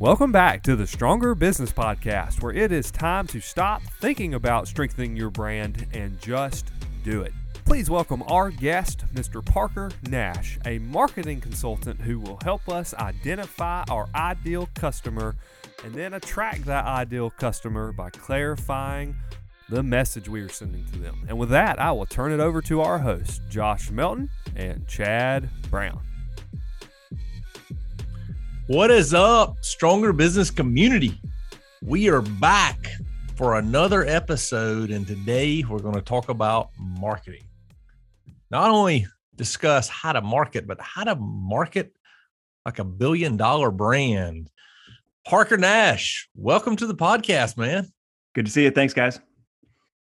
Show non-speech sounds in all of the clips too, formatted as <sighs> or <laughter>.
Welcome back to the Stronger Business Podcast, where it is time to stop thinking about strengthening your brand and just do it. Please welcome our guest, Mr. Parker Nash, a marketing consultant who will help us identify our ideal customer and then attract that ideal customer by clarifying the message we are sending to them. And with that, I will turn it over to our hosts, Josh Melton and Chad Brown. What is up, Stronger Business Community? We are back for another episode, and today we're going to talk about marketing. Not only discuss how to market, but how to market like a billion dollar brand. Parker Nash, welcome to the podcast, man. Good to see you. Thanks, guys.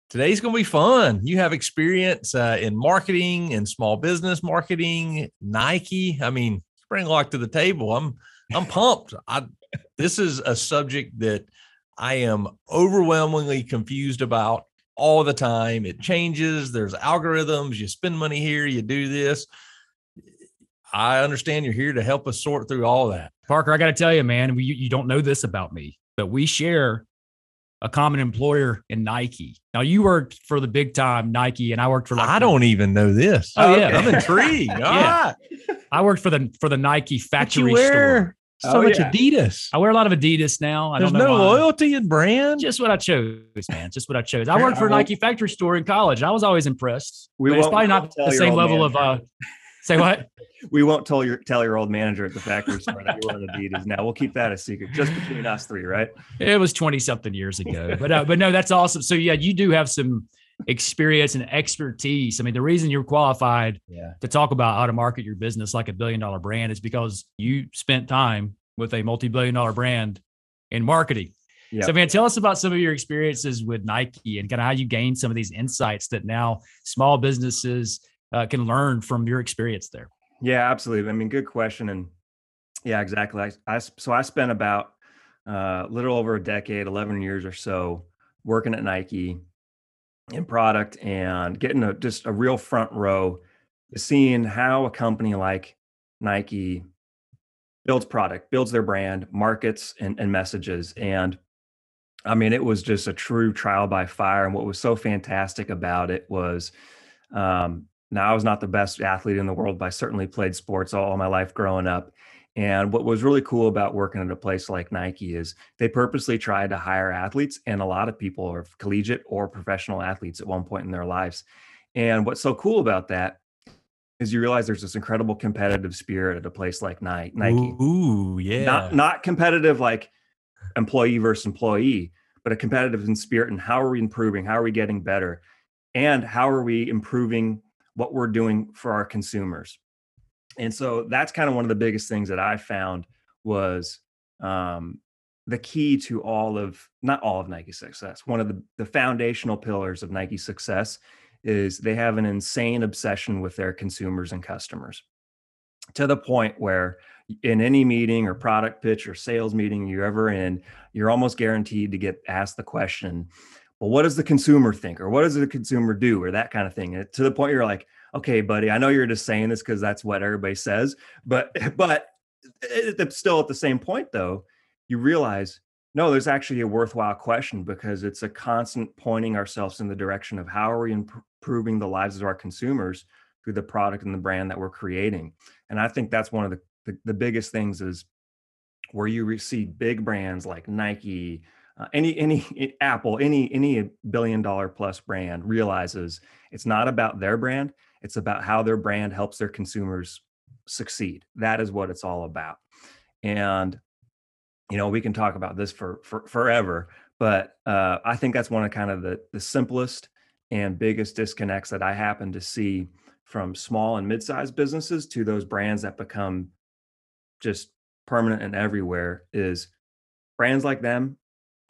Today's going to be fun. You have experience uh, in marketing and small business marketing, Nike. I mean, bring a lot to the table. I'm I'm pumped. I this is a subject that I am overwhelmingly confused about all the time. It changes. There's algorithms. You spend money here. You do this. I understand you're here to help us sort through all that. Parker, I got to tell you, man, you don't know this about me, but we share a common employer in Nike. Now you worked for the big time Nike, and I worked for. Like I don't even know this. Oh yeah, I'm intrigued. <laughs> yeah, I worked for the for the Nike factory store. So oh, much yeah. Adidas. I wear a lot of Adidas now. I There's no why. loyalty in brand. Just what I chose, man. Just what I chose. I worked for a Nike factory store in college. I was always impressed. We it's probably not the same level manager. of. uh Say what? <laughs> we won't tell your tell your old manager at the factory store that you wear Adidas. Now we'll keep that a secret, just between us three, right? It was twenty something years ago, but uh, but no, that's awesome. So yeah, you do have some experience and expertise. I mean, the reason you're qualified yeah. to talk about how to market your business like a billion dollar brand is because you spent time with a multi-billion dollar brand in marketing. Yep. So, man, tell us about some of your experiences with Nike and kind of how you gained some of these insights that now small businesses uh, can learn from your experience there. Yeah, absolutely. I mean, good question. And yeah, exactly. I, I so I spent about uh, a little over a decade, 11 years or so working at Nike in product and getting a, just a real front row to seeing how a company like Nike builds product, builds their brand, markets and, and messages. And I mean, it was just a true trial by fire. And what was so fantastic about it was um, now I was not the best athlete in the world, but I certainly played sports all, my life growing up. And what was really cool about working at a place like Nike is they purposely tried to hire athletes, and a lot of people are collegiate or professional athletes at one point in their lives. And what's so cool about that is you realize there's this incredible competitive spirit at a place like Nike. Ooh, yeah. Not not competitive like employee versus employee, but a competitive in spirit and how are we improving? How are we getting better? And how are we improving what we're doing for our consumers? And so that's kind of one of the biggest things that I found was um, the key to all of not all of Nike's success. One of the, the foundational pillars of Nike's success is they have an insane obsession with their consumers and customers to the point where in any meeting or product pitch or sales meeting you're ever in, you're almost guaranteed to get asked the question, well, what does the consumer think? Or what does the consumer do? Or that kind of thing. And to the point you're like, okay, buddy, I know you're just saying this because that's what everybody says, but <laughs> but it's still at the same point though, you realize no, there's actually a worthwhile question because it's a constant pointing ourselves in the direction of how are we improving the lives of our consumers through the product and the brand that we're creating. And I think that's one of the, the, the biggest things is where you see big brands like Nike, uh, any any Apple, any any billion dollar plus brand realizes it's not about their brand, it's about how their brand helps their consumers succeed. That is what it's all about. And you know we can talk about this for, for forever but uh, i think that's one of kind of the, the simplest and biggest disconnects that i happen to see from small and mid-sized businesses to those brands that become just permanent and everywhere is brands like them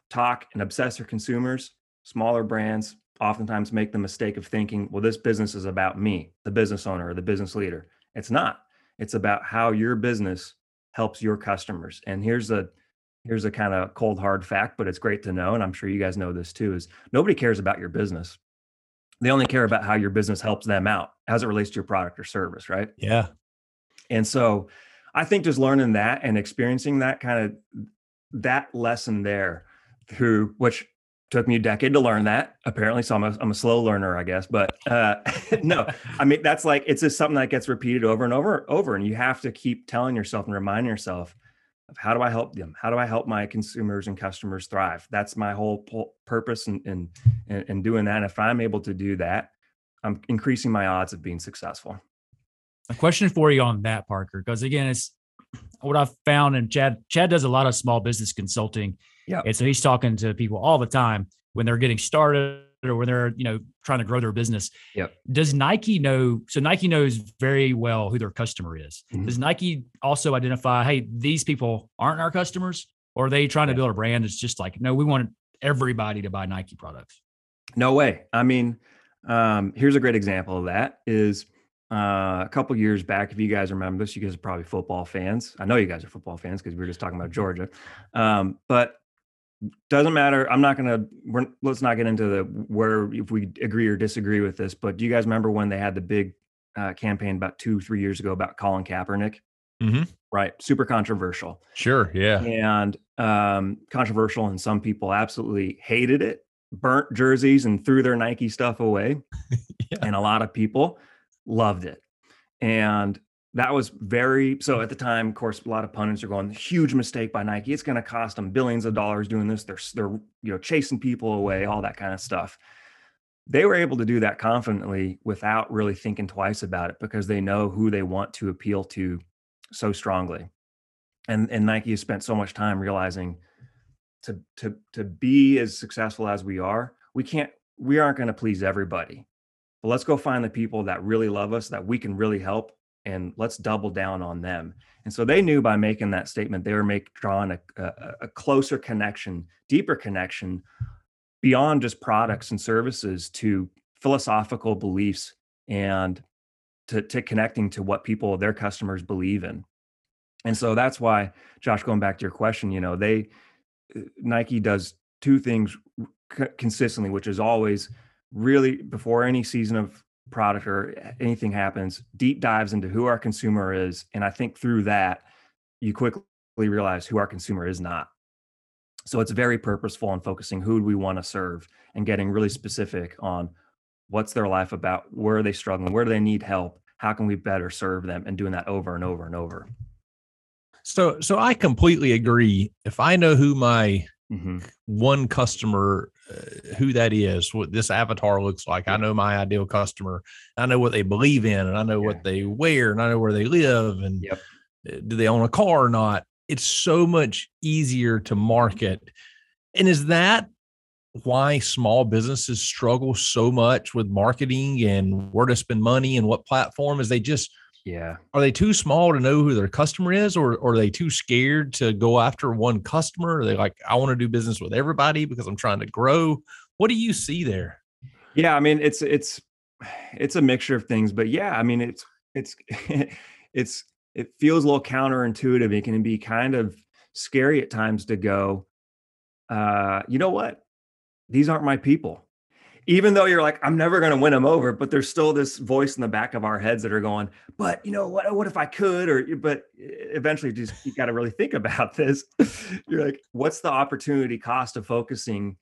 talk and obsess their consumers smaller brands oftentimes make the mistake of thinking well this business is about me the business owner or the business leader. It's not. It's about how your business helps your customers. And here's a here's a kind of cold hard fact but it's great to know and i'm sure you guys know this too is nobody cares about your business. They only care about how your business helps them out as it relates to your product or service right? Yeah. And so i think just learning that and experiencing that kind of that lesson there through which took me a decade to learn that apparently so i'm a, I'm a slow learner i guess but uh <laughs> no i mean that's like it's just something that gets repeated over and over and over and you have to keep telling yourself and reminding yourself of how do i help them how do i help my consumers and customers thrive that's my whole purpose in, in in doing that and if i'm able to do that i'm increasing my odds of being successful a question for you on that parker because again it's what I've found, and Chad Chad does a lot of small business consulting. Yeah. And so he's talking to people all the time when they're getting started or when they're, you know, trying to grow their business. Yep. Does Nike know? So Nike knows very well who their customer is. Mm-hmm. Does Nike also identify, hey, these people aren't our customers? Or are they trying yeah. to build a brand? It's just like, no, we want everybody to buy Nike products. No way. I mean, um, here's a great example of that is uh, a couple years back, if you guys remember this, you guys are probably football fans. I know you guys are football fans because we were just talking about Georgia. Um, but doesn't matter. I'm not gonna. We're, let's not get into the where if we agree or disagree with this. But do you guys remember when they had the big uh, campaign about two, three years ago about Colin Kaepernick? Mm-hmm. Right, super controversial. Sure, yeah, and um, controversial, and some people absolutely hated it, burnt jerseys, and threw their Nike stuff away. <laughs> yeah. And a lot of people loved it. And that was very so at the time of course a lot of pundits are going huge mistake by nike. It's going to cost them billions of dollars doing this. They're they're you know chasing people away all that kind of stuff. They were able to do that confidently without really thinking twice about it because they know who they want to appeal to so strongly. And and nike has spent so much time realizing to to to be as successful as we are we can't we aren't going to please everybody. But let's go find the people that really love us that we can really help and let's double down on them. And so they knew by making that statement they were make drawing a, a, a closer connection deeper connection beyond just products and services to philosophical beliefs and to, to connecting to what people their customers believe in. And so that's why josh going back to your question you know they uh, nike does two things consistently which is always really before any season of product or anything happens, deep dives into who our consumer is. And I think through that, you quickly realize who our consumer is not. So it's very purposeful in focusing who we want to serve and getting really specific on what's their life about, where are they struggling, where do they need help, how can we better serve them, and doing that over and over and over. So, so I completely agree. If I know who my mm-hmm. one customer uh, who that is, what this avatar looks like. I know my ideal customer. I know what they believe in, and I know yeah. what they wear, and I know where they live, and yep. Uh, do they own a car or not. It's so much easier to market. And is that why small businesses struggle so much with marketing and where to spend money and what platform? Is they just yeah. Are they too small to know who their customer is, or, or are they too scared to go after one customer? Are they like, I want to do business with everybody because I'm trying to grow? What do you see there? Yeah, I mean, it's it's it's a mixture of things, but yeah, I mean, it's it's <laughs> it's it feels a little counterintuitive. It can be kind of scary at times to go, uh, you know what? These aren't my people even though you're like, I'm never going to win them over, but there's still this voice in the back of our heads that are going, but you know what? What if I could? Or but eventually, just you got to really think about this. <laughs> you're like, what's the opportunity cost of focusing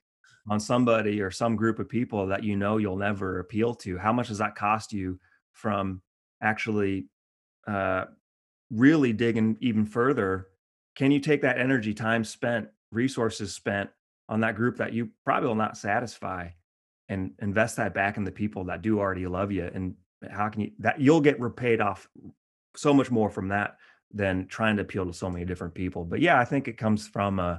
on somebody or some group of people that you know you'll never appeal to? How much does that cost you from actually uh, really digging even further? Can you take that energy, time spent, resources spent on that group that you probably will not satisfy? And invest that back in the people that do already love you and how can you that you'll get repaid off so much more from that than trying to appeal to so many different people. But yeah i think it comes from uh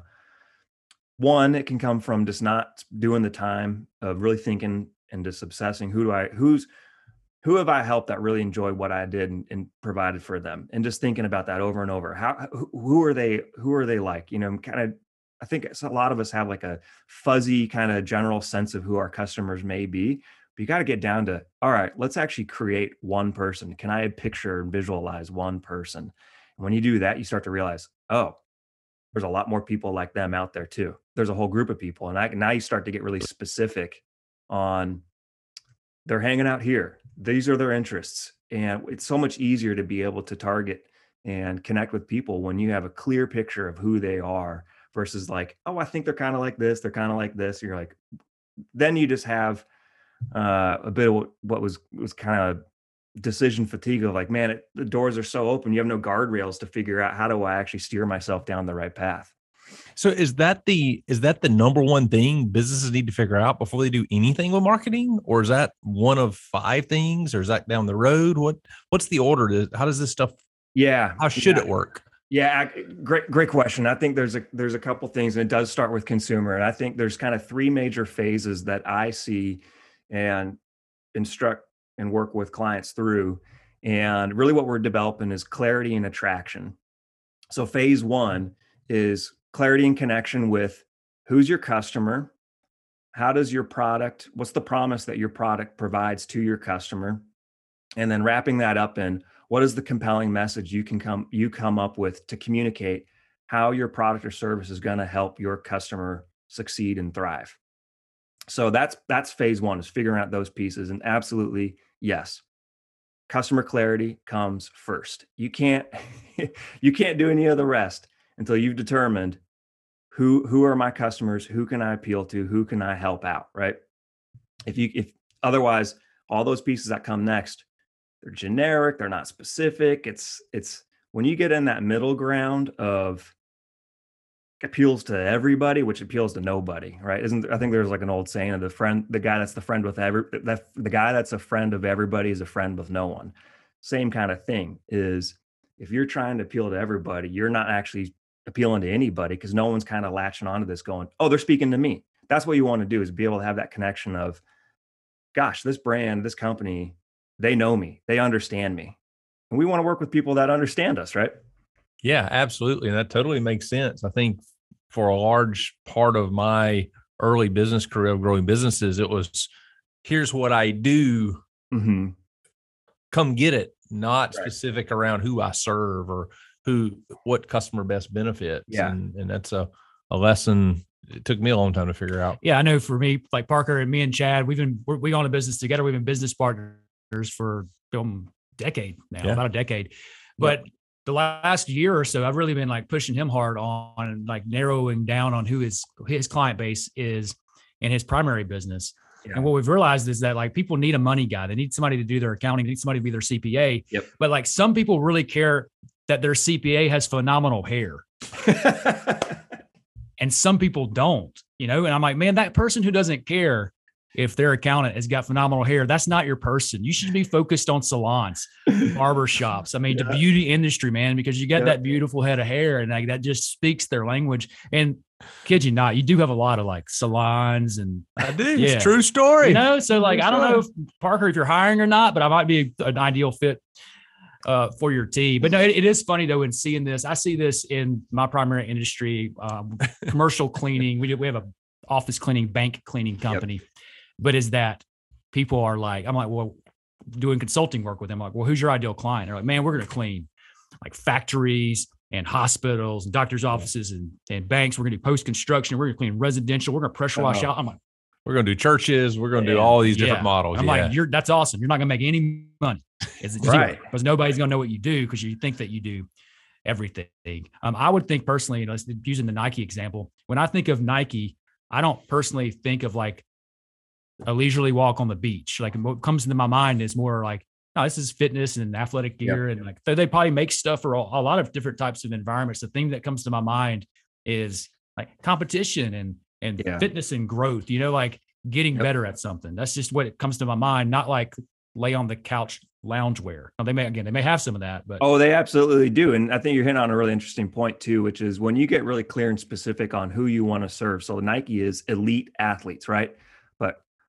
one it can come from just not doing the time of really thinking and just obsessing who do i who's who have i helped that really enjoyed what i did and, and provided for them? And just thinking about that over and over. How who are they who are they like? You know kind of I think a lot of us have like a fuzzy kind of general sense of who our customers may be. But you got to get down to, all right, let's actually create one person. Can I picture and visualize one person? And when you do that, you start to realize, oh, there's a lot more people like them out there too. There's a whole group of people. And I, now you start to get really specific on they're hanging out here. These are their interests. And it's so much easier to be able to target and connect with people when you have a clear picture of who they are versus like, oh, I think they're kind of like this, they're kind of like this. You're like, then you just have uh, a bit of what, was was kind of decision fatigue of like, man, it, the doors are so open, you have no guardrails to figure out how do I actually steer myself down the right path. So is that the is that the number one thing businesses need to figure out before they do anything with marketing, or is that one of five things, or is that down the road? What what's the order? To, how does this stuff? Yeah, how should yeah. it work? Yeah, great great question. I think there's a there's a couple things, and it does start with consumer. And I think there's kind of three major phases that I see and instruct and work with clients through. And really, what we're developing is clarity and attraction. So phase one is clarity and connection with who's your customer how does your product what's the promise that your product provides to your customer and then wrapping that up in what is the compelling message you can come you come up with to communicate how your product or service is going to help your customer succeed and thrive? So that's that's phase one is figuring out those pieces and absolutely yes. Customer clarity comes first. You can't <laughs> you can't do any of the rest until you've determined who who are my customers who can i appeal to who can i help out right? If you if otherwise all those pieces that come next they're generic they're not specific it's it's when you get in that middle ground of appeals to everybody which appeals to nobody right isn't i think there's like an old saying of the friend the guy that's the friend with every that the guy that's a friend of everybody is a friend with no one same kind of thing is if you're trying to appeal to everybody you're not actually appealing to anybody because no one's kind of latching onto this going, oh, they're speaking to me. That's what you want to do is be able to have that connection of, gosh, this brand, this company, they know me, they understand me. And we want to work with people that understand us, right? Yeah, absolutely. And that totally makes sense. I think for a large part of my early business career of growing businesses, it was here's what I do. Mm-hmm. Come get it, not right. specific around who I serve or who what customer best benefits. Yeah. And, and that's a, a lesson it took me a long time to figure out. Yeah, I know for me, like Parker and me and Chad, we've been we own a business together. We've been business partners for um, decade now, yeah. about a decade. But yeah. the last year or so, I've really been like pushing him hard on like narrowing down on who his his client base is and his primary business. Yeah. And what we've realized is that like people need a money guy. They need somebody to do their accounting. They need somebody to be their CPA. Yep. But like some people really care that their CPA has phenomenal hair. <laughs> and some people don't, you know, and I'm like, man, that person who doesn't care if their accountant has got phenomenal hair, that's not your person. You should be focused on salons, barber shops. I mean, <laughs> yeah. the beauty industry, man, because you got yeah. that beautiful head of hair and like that just speaks their language. And kid you not, you do have a lot of like salons and I do. Yeah. It's true story. You know, so like, true I don't know if Parker, if you're hiring or not, but I might be an ideal fit uh, for your team. But no, it, it is funny though in seeing this. I see this in my primary industry, um, commercial <laughs> cleaning. We do, we have a office cleaning, bank cleaning company. Yep. But is that people are like, I'm like, well, doing consulting work with them. I'm like, well, who's your ideal client? They're like, man, we're going to clean like factories and hospitals and doctors' offices and, and banks. We're going to do post construction. We're going to clean residential. We're going to pressure wash out. I'm like, we're going to do churches. We're going to yeah, do all these different yeah. models. I'm yeah. like, you're that's awesome. You're not going to make any money. It's <laughs> right. Because nobody's going to know what you do because you think that you do everything. Um, I would think personally, you know, using the Nike example, when I think of Nike, I don't personally think of like a leisurely walk on the beach. Like what comes into my mind is more like, no, this is fitness and athletic gear. Yep. And like they, they probably make stuff for a, a lot of different types of environments. The thing that comes to my mind is like competition and and yeah. fitness and growth, you know, like getting yep. better at something. That's just what it comes to my mind, not like lay on the couch loungewear. Now, they may again, they may have some of that, but oh, they absolutely do. And I think you're hitting on a really interesting point too, which is when you get really clear and specific on who you want to serve. So Nike is elite athletes, right?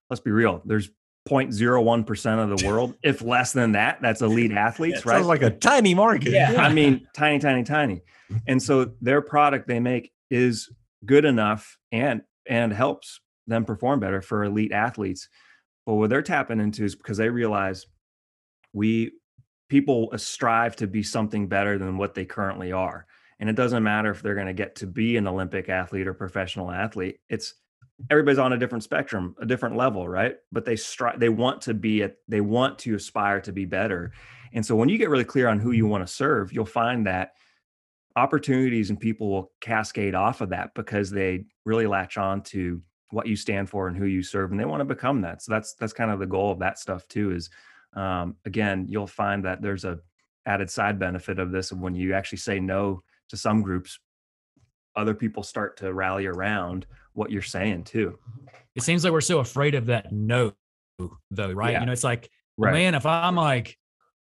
But let's be real, there's 0.01% of the <laughs> world, if less than that, that's elite athletes, yeah, right? Sounds like a tiny market. Yeah. I mean, <laughs> tiny, tiny, tiny. <laughs> And so their product they make is good enough and and helps them perform better for elite athletes. But what they're tapping into is because they realize we people strive to be something better than what they currently are. And it doesn't matter if they're going to get to be an Olympic athlete or professional athlete. It's everybody's on a different spectrum, a different level, right? But they strive they want to be at they want to aspire to be better. And so when you get really clear on who you want to serve, you'll find that opportunities and people will cascade off of that because they really latch on to what you stand for and who you serve and they want to become that so that's that's kind of the goal of that stuff too is um, again you'll find that there's a added side benefit of this when you actually say no to some groups other people start to rally around what you're saying too it seems like we're so afraid of that no though right yeah. you know it's like right. man if i'm like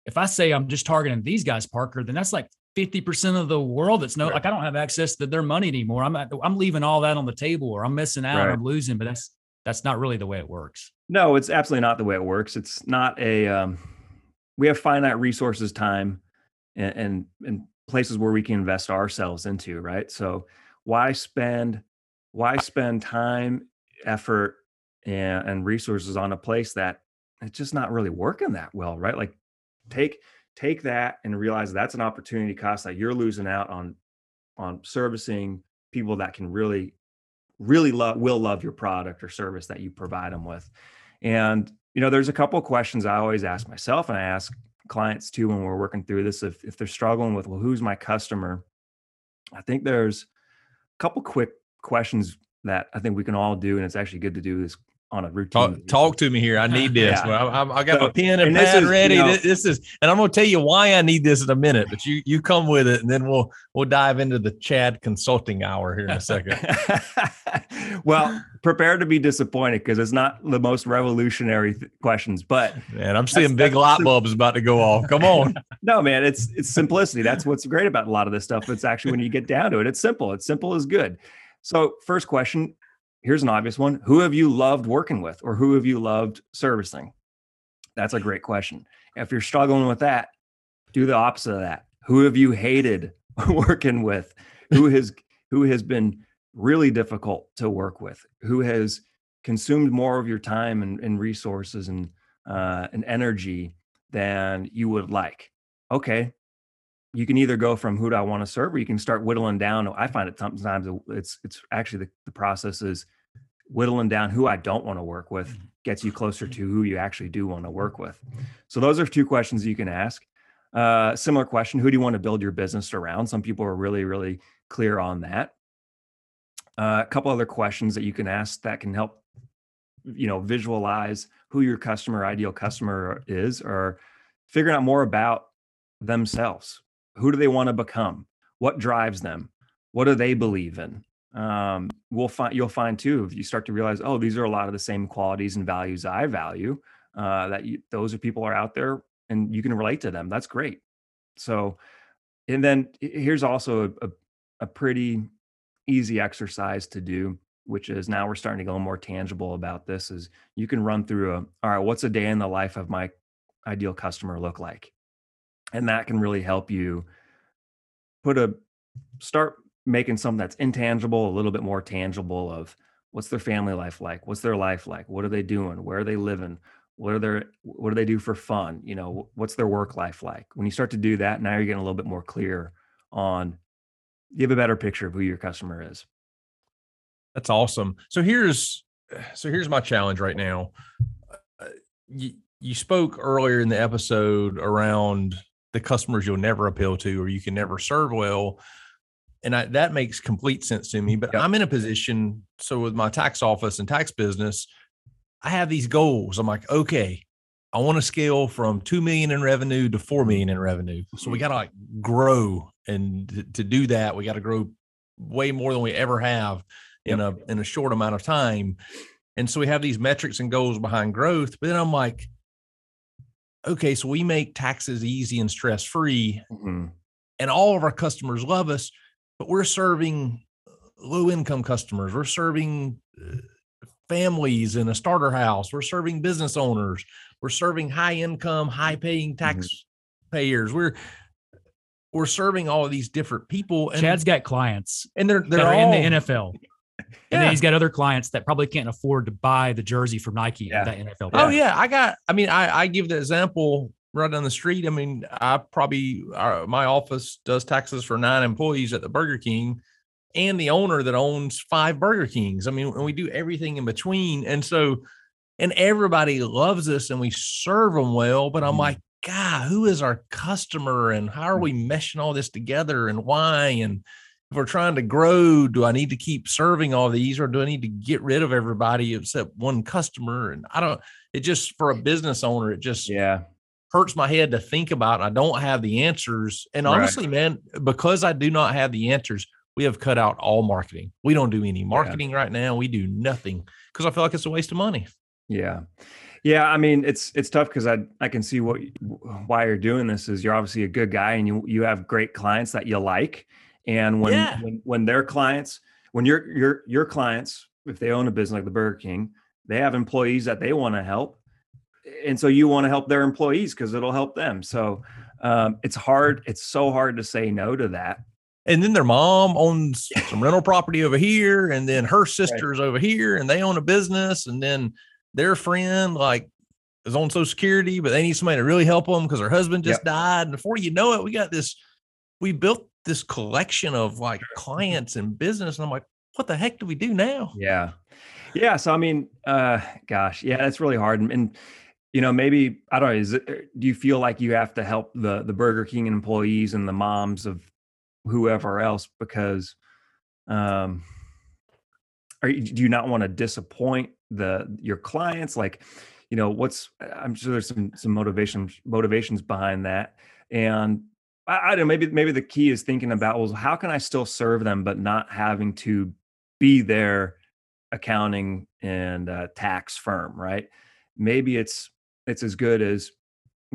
if i say i'm just targeting these guys parker then that's like 50% of the world that's no right. like I don't have access to their money anymore. I'm I'm leaving all that on the table or I'm missing out, right. I'm losing, but that's that's not really the way it works. No, it's absolutely not the way it works. It's not a um we have finite resources, time and and, and places where we can invest ourselves into, right? So why spend why spend time, effort and, and resources on a place that it's just not really working that well, right? Like mm-hmm. take take that and realize that's an opportunity cost that you're losing out on on servicing people that can really really love will love your product or service that you provide them with. And you know there's a couple of questions i always ask myself and i ask clients too when we're working through this if, if they're struggling with well who's my customer? I think there's a couple quick questions that i think we can all do and it's actually good to do this on a routine. Talk, talk, to me here. I need this. yeah. well, I, I, got so, my pen and, and pad is, ready. You know, this, is, and I'm going to tell you why I need this in a minute. But you you come with it, and then we'll we'll dive into the Chad consulting hour here in a second. <laughs> well, prepare to be disappointed because it's not the most revolutionary th- questions. But man, I'm seeing big light bulbs about to go off. Come on. <laughs> no, man, it's it's simplicity. That's what's great about a lot of this stuff. It's actually when you get down to it, it's simple. It's simple as good. So, first question here's an obvious one who have you loved working with or who have you loved servicing? That's a great question. If you're struggling with that do the opposite of that. Who have you hated <laughs> working with? Who has who has been really difficult to work with? Who has consumed more of your time and, and resources and uh, and energy than you would like? Okay you can either go from who do I want to serve, or you can start whittling down. I find it sometimes it's it's actually the, the process is whittling down who I don't want to work with mm-hmm. gets you closer to who you actually do want to work with. So those are two questions you can ask. Uh, similar question: Who do you want to build your business around? Some people are really really clear on that. Uh, a couple other questions that you can ask that can help you know visualize who your customer ideal customer is or figuring out more about themselves who do they want to become? What drives them? What do they believe in? Um, we'll find you'll find too if you start to realize, oh, these are a lot of the same qualities and values I value. Uh, that you, those are people are out there and you can relate to them. That's great. So, and then here's also a, a, pretty easy exercise to do which is now we're starting to go more tangible about this is you can run through a all right what's a day in the life of my ideal customer look like and that can really help you put a start making something that's intangible a little bit more tangible of what's their family life like? What's their life like? What are they doing? Where are they living? What are their what do they do for fun? You know what's their work life like? When you start to do that now you're getting a little bit more clear on you have a better picture of who your customer is. That's awesome. So here's <sighs> so here's my challenge right now. Uh, you, you spoke earlier in the episode around the customers you'll never appeal to or you can never serve well and I, that makes complete sense to me but yep. i'm in a position so with my tax office and tax business i have these goals i'm like okay i want to scale from 2 million in revenue to 4 million in revenue so we mm-hmm. got to like grow and to, to do that we got to grow way more than we ever have in yep. a in a short amount of time and so we have these metrics and goals behind growth but then i'm like okay, so we make taxes easy and stress free, mm-hmm. and all of our customers love us, but we're serving low income customers, we're serving uh, families in a starter house, we're serving business owners, we're serving high income, high paying tax mm-hmm. payers. We're we're serving all of these different people. And, Chad's got clients, and they're they're all, in the NFL. And yeah. he's got other clients that probably can't afford to buy the jersey from Nike yeah. that NFL. Oh yeah, I got. I mean, I I give the example right down the street. I mean, I probably uh, my office does taxes for nine employees at the Burger King, and the owner that owns five Burger Kings. I mean, and we do everything in between, and so and everybody loves us and we serve them well. But I'm mm. like, God, who is our customer and how are we meshing all this together and why? And if we're trying to grow, do I need to keep serving all these or do I need to get rid of everybody except one customer? And I don't, it just for a business owner, it just Yeah. hurts my head to think about. I don't have the answers. And Right. honestly, man, because I do not have the answers, we have cut out all marketing. We don't do any marketing right now. We do nothing because I feel like it's a waste of money. Yeah. Yeah, I mean it's it's tough because I I can see what why you're doing this is you're obviously a good guy and you you have great clients that you like and when Yeah. when, when their clients when your your your clients if they own a business like the Burger King they have employees that they want to help and so you want to help their employees because it'll help them so um, it's hard it's so hard to say no to that And then their mom owns some rental property over here, and then her <laughs> sister's over here, and they own a business, and then their friend like is on Social Security, but they need somebody to really help them because her husband just Yep. died. And before you know it, we got this. We built this collection of like clients and business, and I'm like, what the heck do we do now? Yeah. Yeah. So I mean, uh gosh, yeah, that's really hard. And, and you know, maybe I don't know, is it uh, do you feel like you have to help the the Burger King employees and the moms of whoever else because um are you, do you not want to disappoint the your clients like you know what's i'm sure there's some some motivation motivations behind that and I, I don't know maybe maybe the key is thinking about well how can i still serve them but not having to be their accounting and uh, tax firm right maybe it's it's as good as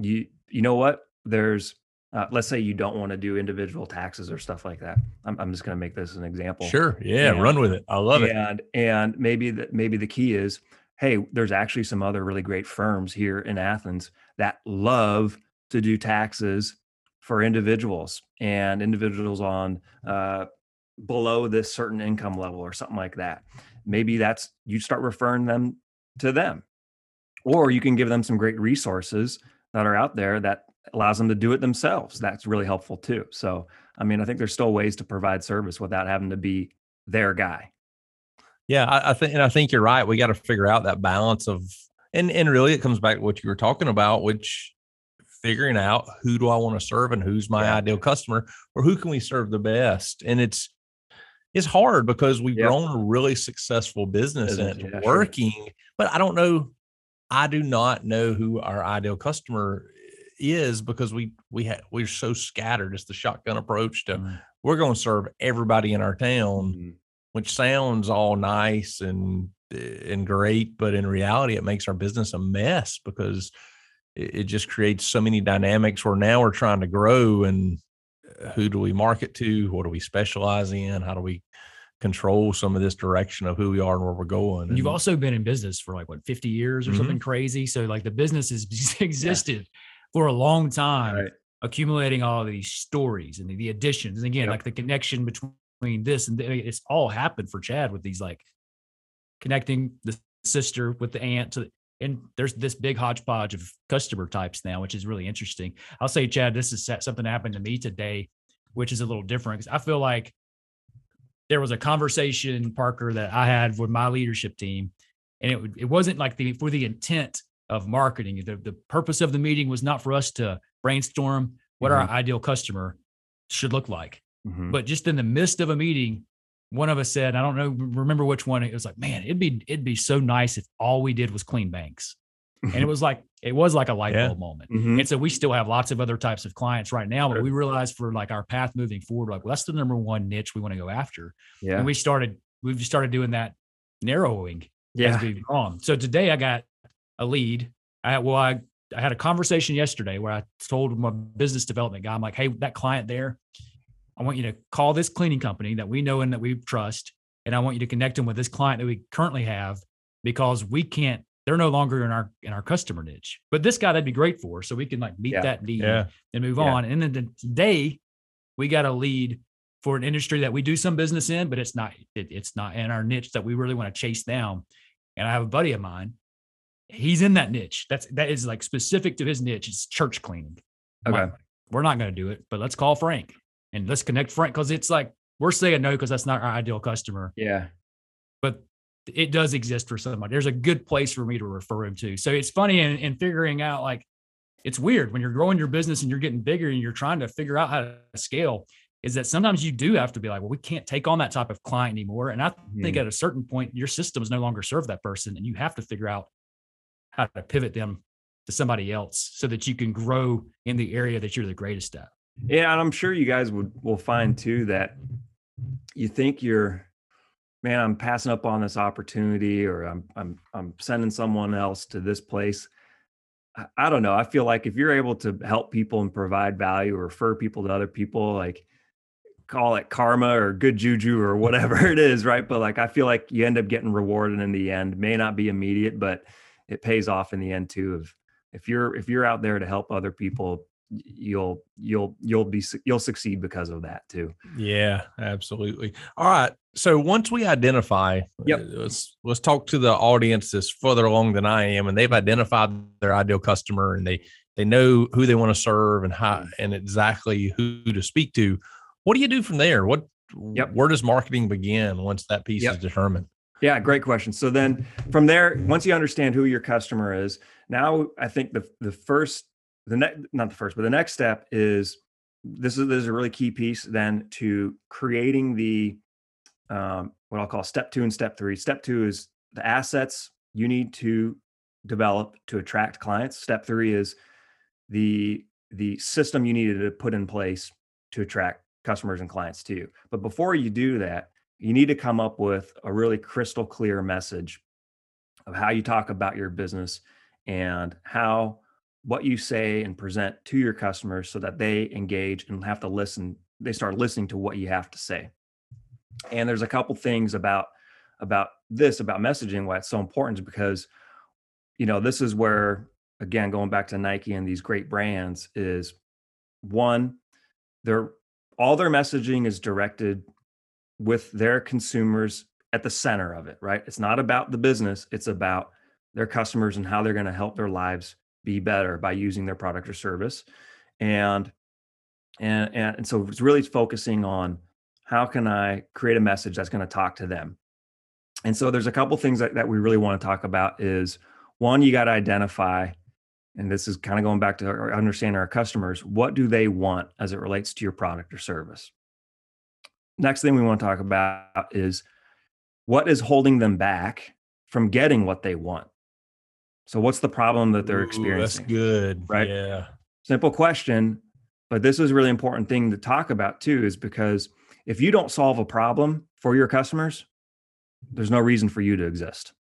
you you know what there's uh, let's say you don't want to do individual taxes or stuff like that i'm, I'm just going to make this an example Sure, yeah, Yeah. run with it. I love it. and and maybe that maybe the key is hey there's actually some other really great firms here in athens that love to do taxes for individuals and individuals on uh, below this certain income level or something like that. Maybe that's you start referring them to them. Or you can give them some great resources that are out there that allows them to do it themselves. That's really helpful too. So i mean i think there's still ways to provide service without having to be their guy. Yeah, I, I think, and I think you're right. We got to figure out that balance of, and and really, it comes back to what you were talking about, which figuring out who do I want to serve and who's my Yeah. ideal customer, or who can we serve the best. And it's it's hard because we've Yeah. grown a really successful business and it's yeah, sure. working, but I don't know. I do not know who our ideal customer is because we we ha- we're so scattered. It's the shotgun approach to Mm. we're going to serve everybody in our town Mhm. which sounds all nice and and great, but in reality, it makes our business a mess because it, it just creates so many dynamics where now we're trying to grow and uh, who do we market to? What do we specialize in? How do we control some of this direction of who we are and where we're going? And you've also been in business for like what 50 years or Mhm. something crazy. So like the business has <laughs> existed for a long time, Right. accumulating all of these stories and the, the additions. And again, Yep. like the connection between this and th- it's all happened for Chad with these like connecting the sister with the aunt to and there's this big hodgepodge of customer types now, which is really interesting. I'll say, Chad, this is something that happened to me today, which is a little different because I feel like there was a conversation, Parker, that I had with my leadership team, and it it wasn't like the for the intent of marketing. The the purpose of the meeting was not for us to brainstorm what our ideal customer should look like, Mhm. but just in the midst of a meeting, one of us said, I don't know, remember which one. It was like, man, it'd be it'd be so nice if all we did was clean banks, and it <laughs> was like it was like a light Yeah. bulb moment. Mhm. And so we still have lots of other types of clients right now, but we realized for like our path moving forward, like well, that's the number one niche we want to go after. yeah And we started, we've just started doing that narrowing yeah as we've gone. So today I got a lead. I well, I, I had a conversation yesterday where I told my business development guy, I'm like, hey, that client there, I want you to call this cleaning company that we know and that we trust. And I want you to connect them with this client that we currently have because we can't, they're no longer in our in our customer niche. But this guy that'd be great for. So we can like meet Yeah. that need Yeah. and move Yeah. on. And then the- today we got a lead for an industry that we do some business in, but it's not it, it's not in our niche that we really want to chase down. And I have a buddy of mine, he's in that niche. That's that is like specific to his niche. It's church cleaning. I'm Okay. we're not going to do it, but let's call Frank and let's connect Frank because it's like we're saying no because that's not our ideal customer, yeah but it does exist for somebody. There's a good place for me to refer him to. So it's funny in, in figuring out like it's weird when you're growing your business and you're getting bigger and you're trying to figure out how to scale is that sometimes you do have to be like, well, we can't take on that type of client anymore. And I think hmm. at a certain point, your systems no longer serve that person, and you have to figure out how to pivot them to somebody else so that you can grow in the area that you're the greatest at. Yeah, and I'm sure you guys would will find too that you think you're man, I'm passing up on this opportunity or I'm I'm I'm sending someone else to this place. I, I don't know. I feel like if you're able to help people and provide value or refer people to other people, like call it karma or good juju or whatever <laughs> it is, right? But like I feel like you end up getting rewarded in the end. May not be immediate, but it pays off in the end too. Of if you're if you're out there to help other people, you'll you'll you'll be you'll succeed because of that too. Yeah, absolutely. All right. So once we identify, yep. Uh, let's let's talk to the audience that's further along than I am, and they've identified their ideal customer, and they they know who they want to serve and how mm. and exactly who to speak to what do you do from there? What yep. where does marketing begin once that piece yep. is determined? Yeah, great question. So then from there, once you understand who your customer is, now I think the the first the next not the first, but the next step is this is this is a really key piece then to creating the um, what I'll call step two and step three. Step two is the assets you need to develop to attract clients. Step three is the the system you needed to put in place to attract customers and clients too. But before you do that, you need to come up with a really crystal clear message of how you talk about your business and how what you say and present to your customers so that they engage and have to listen they start listening to what you have to say and there's a couple things about about this about messaging why it's so important because you know this is where again going back to nike and these great brands is one they're all their messaging is directed with their consumers at the center of it, right? It's not about the business, it's about their customers and how they're going to help their lives be better by using their product or service. And and and, and so it's really focusing on how can I create a message that's going to talk to them. And so there's a couple things that, that we really want to talk about is one, you got to identify and this is kind of going back to our understanding our customers what do they want as it relates to your product or service next thing we want to talk about is what is holding them back from getting what they want so what's the problem that they're experiencing that's good right yeah simple question but this is a really important thing to talk about too is because if you don't solve a problem for your customers there's no reason for you to exist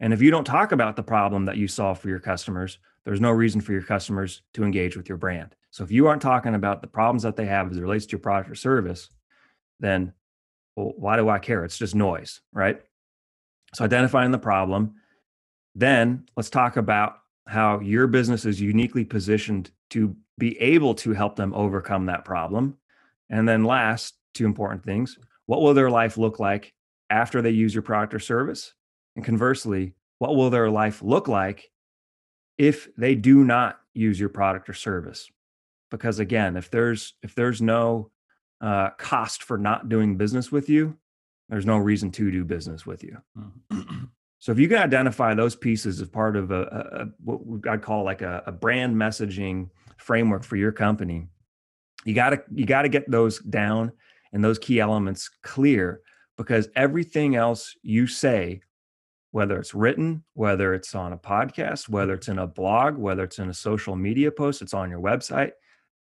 and if you don't talk about the problem that you solve for your customers there's no reason for your customers to engage with your brand. So if you aren't talking about the problems that they have as it relates to your product or service, then well, why do I care? It's just noise, right? So identifying the problem. Then let's talk about how your business is uniquely positioned to be able to help them overcome that problem. And then last, two important things. What will their life look like after they use your product or service? And conversely, what will their life look like if they do not use your product or service because again if there's if there's no uh, cost for not doing business with you there's no reason to do business with you mm. <clears throat> so if you can identify those pieces as part of a, a what i'd call like a, a brand messaging framework for your company you got to you got to get those down and those key elements clear because everything else you say whether it's written, whether it's on a podcast, whether it's in a blog, whether it's in a social media post, it's on your website.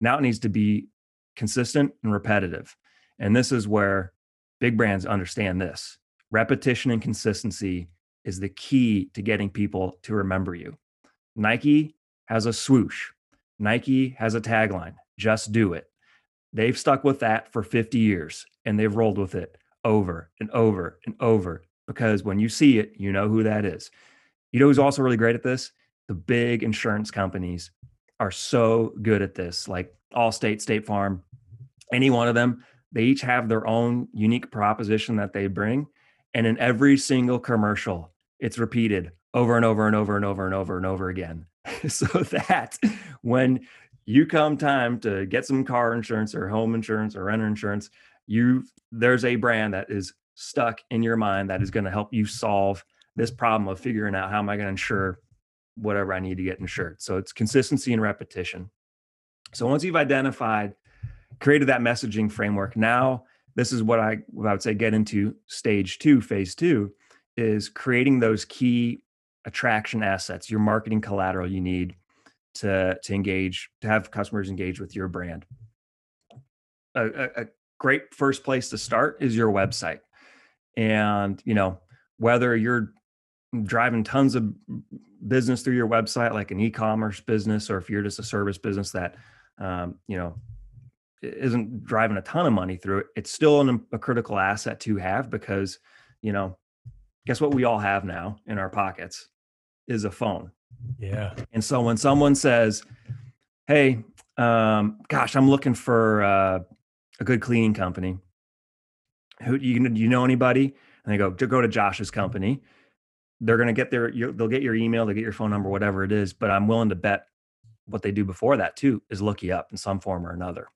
Now it needs to be consistent and repetitive. And this is where big brands understand this. Repetition and consistency is the key to getting people to remember you. Nike has a swoosh. Nike has a tagline, just do it. They've stuck with that for 50 years and they've rolled with it over and over and over because when you see it, you know who that is. You know who's also really great at this? The big insurance companies are so good at this, like Allstate, State Farm, any one of them. They each have their own unique proposition that they bring. And in every single commercial, it's repeated over and over and over and over and over and over again. <laughs> so that when you come time to get some car insurance or home insurance or renter insurance, you there's a brand that is stuck in your mind that is going to help you solve this problem of figuring out how am I going to insure whatever I need to get insured. So it's consistency and repetition. So once you've identified, created that messaging framework, now this is what I, what I would say get into stage two, phase two, is creating those key attraction assets, your marketing collateral you need to to engage, to have customers engage with your brand. A, a, a great first place to start is your website, and you know whether you're driving tons of business through your website, like an e-commerce business, or if you're just a service business that um, you know isn't driving a ton of money through it, it's still an, a critical asset to have because you know guess what we all have now in our pockets is a phone. Yeah. And so when someone says, "Hey, um, gosh, I'm looking for uh, a good cleaning company," who you you know anybody? And they go, "Go to Josh's company." They're going to get their, they'll get your email, they get your phone number, whatever it is. But I'm willing to bet what they do before that too is look you up in some form or another,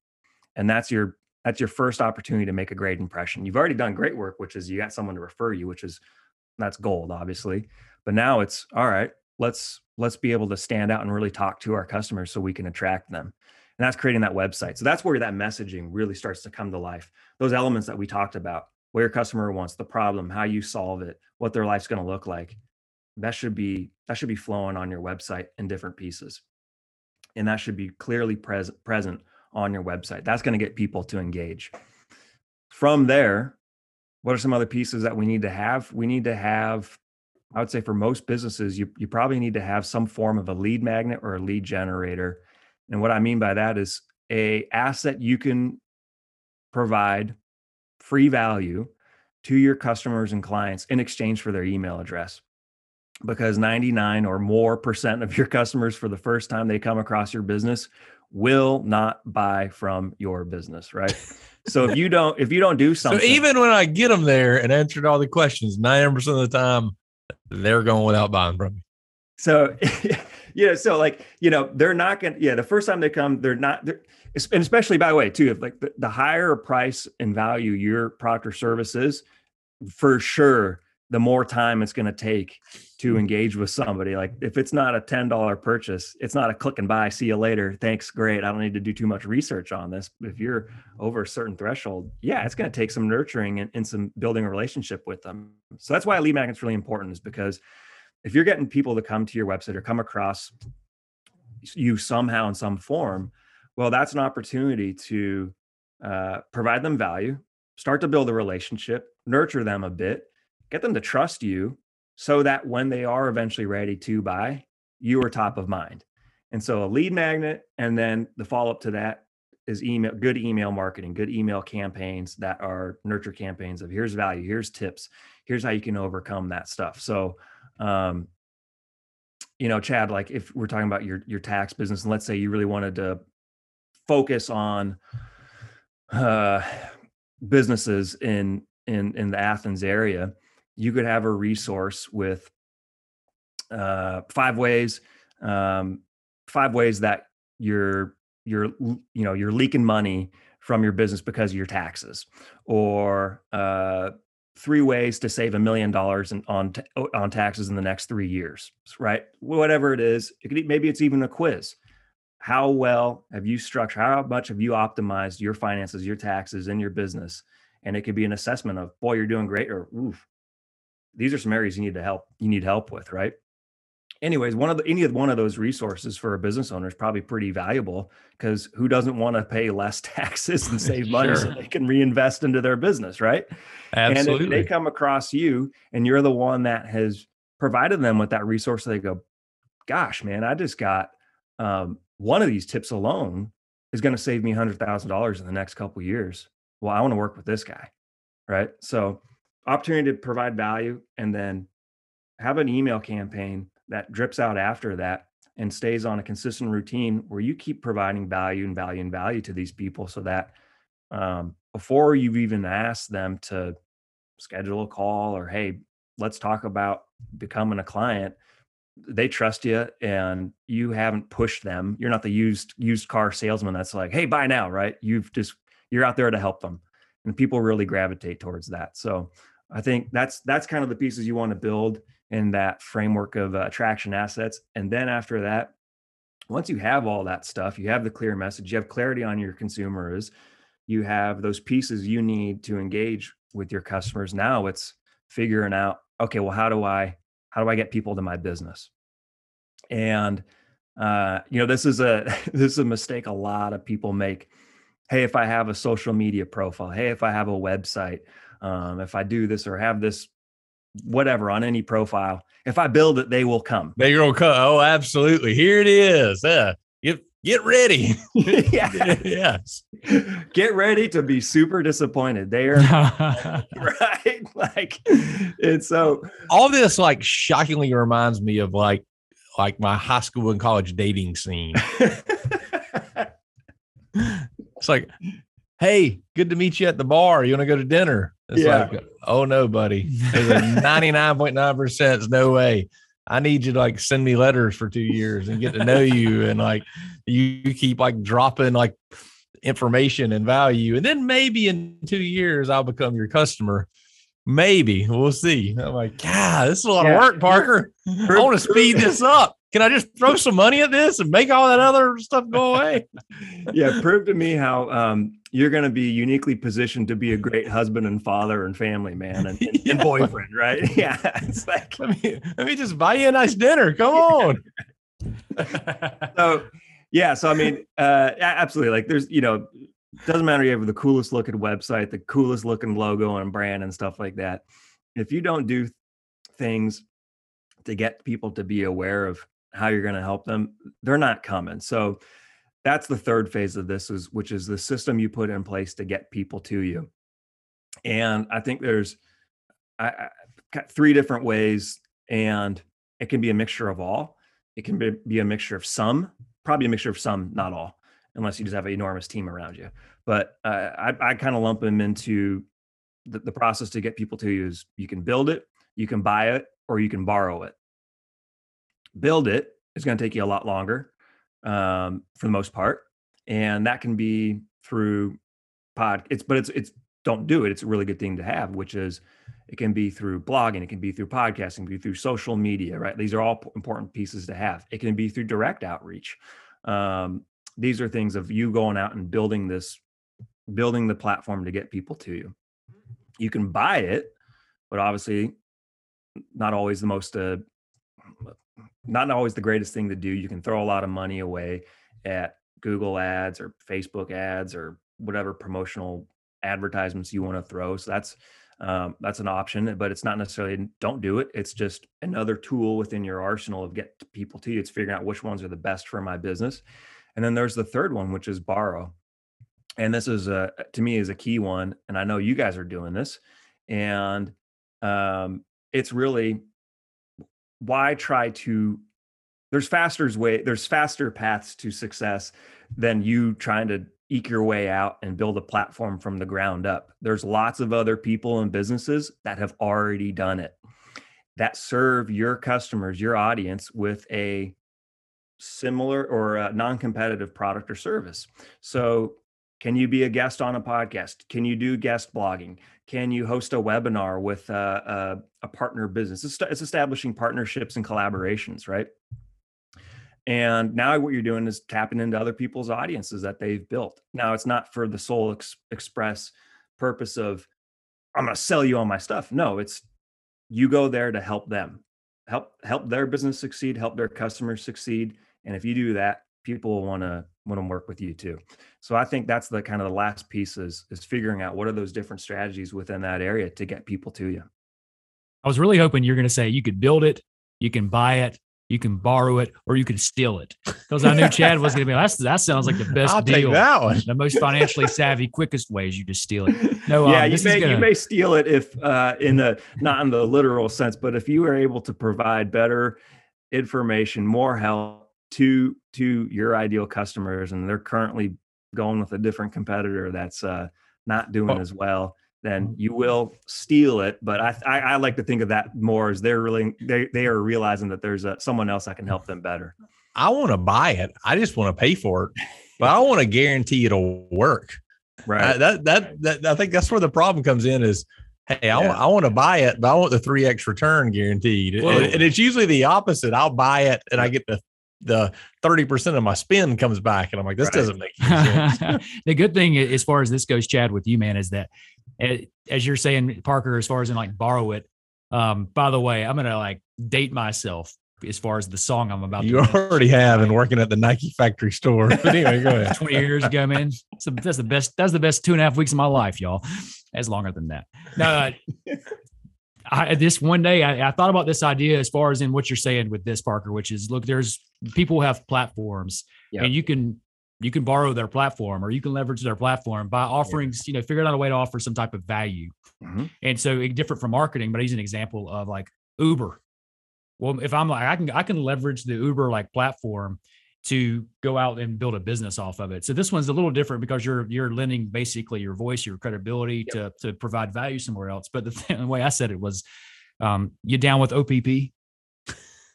and that's your that's your first opportunity to make a great impression. You've already done great work, which is you got someone to refer you, which is that's gold, obviously. But now it's all right. Let's let's be able to stand out and really talk to our customers so we can attract them. And that's creating that website. So that's where that messaging really starts to come to life. Those elements that we talked about, what your customer wants, the problem, how you solve it, what their life's going to look like. That should be that should be flowing on your website in different pieces. And that should be clearly present present on your website. That's going to get people to engage. From there, what are some other pieces that we need to have? We need to have, I would say for most businesses, you, you probably need to have some form of a lead magnet or a lead generator. And what I mean by that is a asset you can provide free value to your customers and clients in exchange for their email address because 99 or more percent of your customers for the first time they come across your business will not buy from your business right? <laughs> So if you don't if you don't do something so even when i get them there and answered all the questions 90% of the time they're going without buying from me. So <laughs> yeah so like you know they're not gonna yeah the first time they come they're not they're, and especially by the way too if like the, the higher price and value your product or service is for sure the more time it's going to take to mm. engage with somebody. Like if it's not a $10 purchase, it's not a click and buy, see you later. Thanks. Great. I don't need to do too much research on this. If you're over a certain threshold, yeah, it's going to take some nurturing and, and some building a relationship with them. So that's why lead magnet's really important is because if you're getting people to come to your website or come across you somehow in some form, well, that's an opportunity to uh, provide them value, start to build a relationship, nurture them a bit, get them to trust you so that when they are eventually ready to buy, you are top of mind. And so a lead magnet, and then the follow up to that is email, good email marketing, good email campaigns that are nurture campaigns of here's value, here's tips, here's how you can overcome that stuff. So, um, you know, Chad, like if we're talking about your your tax business, and let's say you really wanted to focus on uh, businesses in in in the Athens area, you could have a resource with uh, five ways um, five ways that you're you're you know you're leaking money from your business because of your taxes or uh, three ways to save a million dollars on on taxes in the next three years right? Whatever it is it could, maybe it's even a quiz. How well have you structured how much have you optimized your finances your taxes in your business? And it could be an assessment of boy you're doing great or oof these are some areas you need to help you need help with right? Anyways one of the any of one of those resources for a business owner is probably pretty valuable because who doesn't want to pay less <laughs> taxes and <laughs> save money sure. so they can reinvest into their business right? Absolutely and if they come across you and you're the one that has provided them with that resource they go gosh man i just got um, one of these tips alone is going to save me $100000 in the next couple years. Well i want to work with this guy right? So opportunity to provide value and then have an email campaign that drips out after that and stays on a consistent routine where you keep providing value and value and value to these people so that um, before you've even asked them to schedule a call or hey let's talk about becoming a client they trust you and you haven't pushed them. You're not the used used car salesman that's like hey buy now right? You've just you're out there to help them and people really gravitate towards that. So I think that's that's kind of the pieces you want to build in that framework of uh, attraction assets. And then after that, once you have all that stuff, you have the clear message, you have clarity on your consumers, you have those pieces you need to engage with your customers. Now it's figuring out, okay, well, how do I how do I get people to my business? And uh, you know, this is a <laughs> this is a mistake a lot of people make. Hey, if I have a social media profile, hey, if I have a website, um, if I do this or have this whatever on any profile, if I build it, they will come. They will come. Oh, absolutely. Here it is. Yeah. Get get ready. <laughs> yeah. <laughs> yes. Get ready to be super disappointed. They are <laughs> right. Like and so all this like shockingly reminds me of like like my high school and college dating scene. it's like, hey, good to meet you at the bar. You want to go to dinner? It's Yeah. like, oh no, buddy. There's a 99.9% no way. I need you to like send me letters for two years and get to know you. And like you keep like dropping like information and value. And then maybe in two years I'll become your customer. Maybe we'll see. I'm like, God, this is a lot Yeah. of work, Parker. <laughs> I want to speed this up. Can I just throw some money at this and make all that other stuff go away? <laughs> yeah, prove to me how um, you're going to be uniquely positioned to be a great husband and father and family man and, and, and <laughs> boyfriend, right? <laughs> Yeah, it's like Let me let me just buy you a nice dinner. Come on. so. Yeah, so I mean, uh, absolutely. Like, there's you know, doesn't matter. You have the coolest looking website, the coolest looking logo and brand and stuff like that. If you don't do things to get people to be aware of how you're going to help them, they're not coming. So that's the third phase of this is which is the system you put in place to get people to you. And I think there's I, I, got three different ways, and it can be a mixture of all. It can be, be a mixture of some, probably a mixture of some, not all, unless you just have an enormous team around you. But uh, I, I kind of lump them into the, the process to get people to you is you can build it, you can buy it, or you can borrow it. Build it is going to take you a lot longer um, for the most part, and that can be through pod. It's but it's it's don't do it. It's a really good thing to have, which is it can be through blogging, it can be through podcasting, it can be through social media, right? These are all important pieces to have. It can be through direct outreach. Um, these are things of you going out and building this, building the platform to get people to you. You can buy it, but obviously not always the most uh, not always the greatest thing to do. You can throw a lot of money away at Google ads or Facebook ads or whatever promotional advertisements you want to throw. So that's um, that's an option, but it's not necessarily don't do it. It's just another tool within your arsenal of get people to you. It's figuring out which ones are the best for my business. And then there's the third one, which is borrow. And this is a to me is a key one. And I know you guys are doing this. And um, it's really why try to there's faster way there's faster paths to success than you trying to eke your way out and build a platform from the ground up. There's lots of other people and businesses that have already done it that serve your customers your audience with a similar or non-competitive product or service. So can you be a guest on a podcast? Can you do guest blogging can you host a webinar with a, a, a partner business? It's, it's establishing partnerships and collaborations right? And now what you're doing is tapping into other people's audiences that they've built. Now it's not for the sole ex- express purpose of i'm going to sell you all my stuff. No it's you go there to help them. Help help their business succeed help their customers succeed and if you do that people will want to want to work with you too so i think that's the kind of the last piece is is figuring out what are those different strategies within that area to get people to you I was really hoping you're going to say you could build it, you can buy it, you can borrow it, or you can steal it. Because I knew Chad was going to be. That's, that sounds like the <laughs> best I'll deal. take that one. The most financially <laughs> savvy, quickest way is you just steal it. No, yeah um, you may gonna- you may steal it if uh in <laughs> the not in the literal sense but if you are able to provide better information more help to to your ideal customers and they're currently going with a different competitor that's uh not doing Oh. as well then you will steal it but I, I i like to think of that more as they're really they they are realizing that there's a, someone else that can help them better I want to buy it. I just want to pay for it, but I want to guarantee it'll work. right I, that, that that I think that's where the problem comes in. Is Hey, I, want I want to buy it, but I want the three X return guaranteed. And, and it's usually the opposite. I'll buy it and I get the the 30% of my spend comes back. And I'm like, this Right. doesn't make any sense. <laughs> the good thing, as far as this goes, Chad, with you, man, is that eh, as you're saying, Parker, as far as in like borrow it. Um, by the way, I'm gonna like date myself as far as the song I'm about you to mention. already have and working at the Nike factory store. But anyway, go ahead. 20 years ago, man. So that's the best. That's the best two and a half weeks of my life, y'all. That's longer than that. No, uh, I this one day I, I thought about this idea as far as in what you're saying with this, Parker, which is look, there's people have platforms Yeah. and you can you can borrow their platform or you can leverage their platform by offering, you know, figuring out a way to offer some type of value. Mhm. And so it- different from marketing, but he's an example of like Uber. Well, if I'm like I can I can leverage the Uber like platform to go out and build a business off of it. So this one's a little different because you're you're lending basically your voice, your credibility to to provide value somewhere else. But the, <laughs> thing, the way I said it was, um, you down with OPP,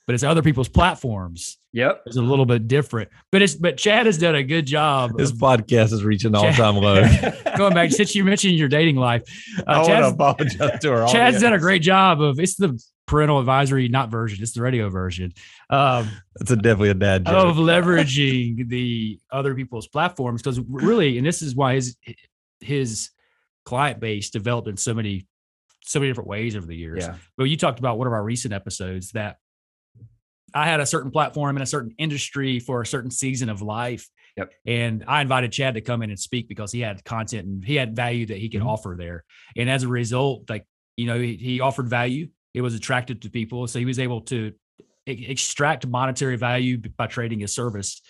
but it's other people's platforms. Yep. It's a little bit different. But it's but Chad has done a good job. This of podcast is reaching all time <laughs> low. going back since you mentioned your dating life. I Uh, want to Chad's, apologize to our Chad's audience. done a great job of it's the parental advisory not version, it's the radio version. Um, It's a definitely a dad joke. of leveraging the other people's platforms because really and this is why his his client base developed in so many so many different ways over the years Yeah. but you talked about one of our recent episodes that i had a certain platform in a certain industry for a certain season of life Yep. and i invited chad to come in and speak because he had content and he had value that he could Mhm. offer there and as a result like you know he, he offered value it was attractive to people so he was able to extract monetary value by trading his service,